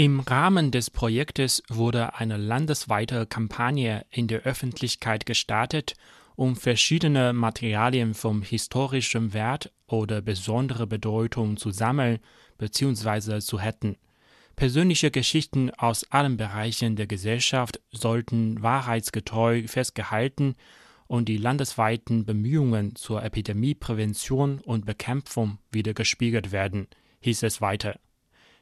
Im Rahmen des Projektes wurde eine landesweite Kampagne in der Öffentlichkeit gestartet, um verschiedene Materialien von historischem Wert oder besonderer Bedeutung zu sammeln bzw. zu retten. Persönliche Geschichten aus allen Bereichen der Gesellschaft sollten wahrheitsgetreu festgehalten und die landesweiten Bemühungen zur Epidemieprävention und Bekämpfung wiedergespiegelt werden, hieß es weiter.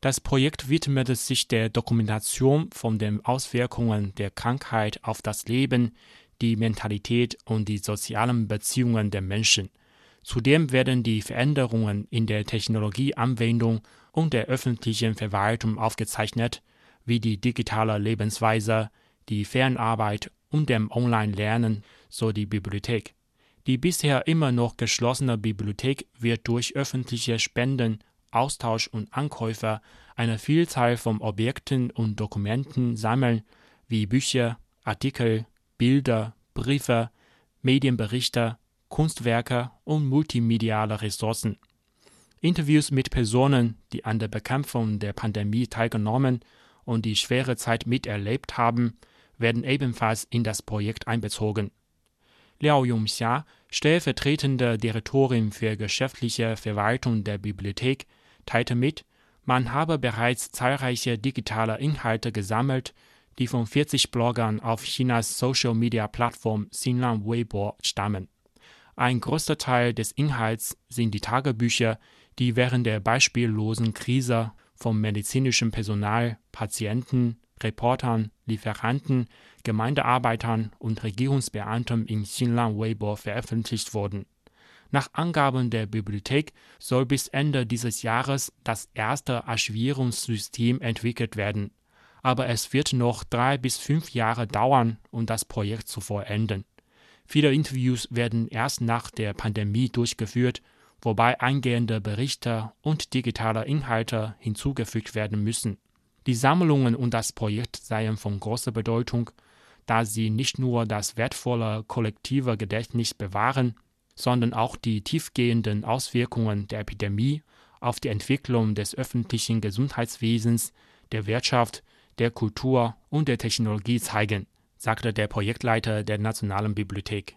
Das Projekt widmete sich der Dokumentation von den Auswirkungen der Krankheit auf das Leben, die Mentalität und die sozialen Beziehungen der Menschen. Zudem werden die Veränderungen in der Technologieanwendung und der öffentlichen Verwaltung aufgezeichnet, wie die digitale Lebensweise, die Fernarbeit und dem Online-Lernen, so die Bibliothek. Die bisher immer noch geschlossene Bibliothek wird durch öffentliche Spenden, Austausch und Ankäufer eine Vielzahl von Objekten und Dokumenten sammeln, wie Bücher, Artikel, Bilder, Briefe, Medienberichte, Kunstwerke und multimediale Ressourcen. Interviews mit Personen, die an der Bekämpfung der Pandemie teilgenommen und die schwere Zeit miterlebt haben, werden ebenfalls in das Projekt einbezogen. Liao Yongxia, stellvertretende Direktorin für geschäftliche Verwaltung der Bibliothek, teilte mit, man habe bereits zahlreiche digitale Inhalte gesammelt, die von 40 Bloggern auf Chinas Social-Media-Plattform Xinlang Weibo stammen. Ein großer Teil des Inhalts sind die Tagebücher, die während der beispiellosen Krise vom medizinischen Personal, Patienten, Reportern, Lieferanten, Gemeindearbeitern und Regierungsbeamten in Xinlang Weibo veröffentlicht wurden. Nach Angaben der Bibliothek soll bis Ende dieses Jahres das erste Archivierungssystem entwickelt werden aber es wird noch drei bis fünf Jahre dauern, um das Projekt zu vollenden. Viele Interviews werden erst nach der Pandemie durchgeführt, wobei eingehende Berichte und digitale Inhalte hinzugefügt werden müssen. Die Sammlungen und das Projekt seien von großer Bedeutung, da sie nicht nur das wertvolle kollektive Gedächtnis bewahren, sondern auch die tiefgehenden Auswirkungen der Epidemie auf die Entwicklung des öffentlichen Gesundheitswesens, der Wirtschaft der Kultur und der Technologie zeigen, sagte der Projektleiter der Nationalen Bibliothek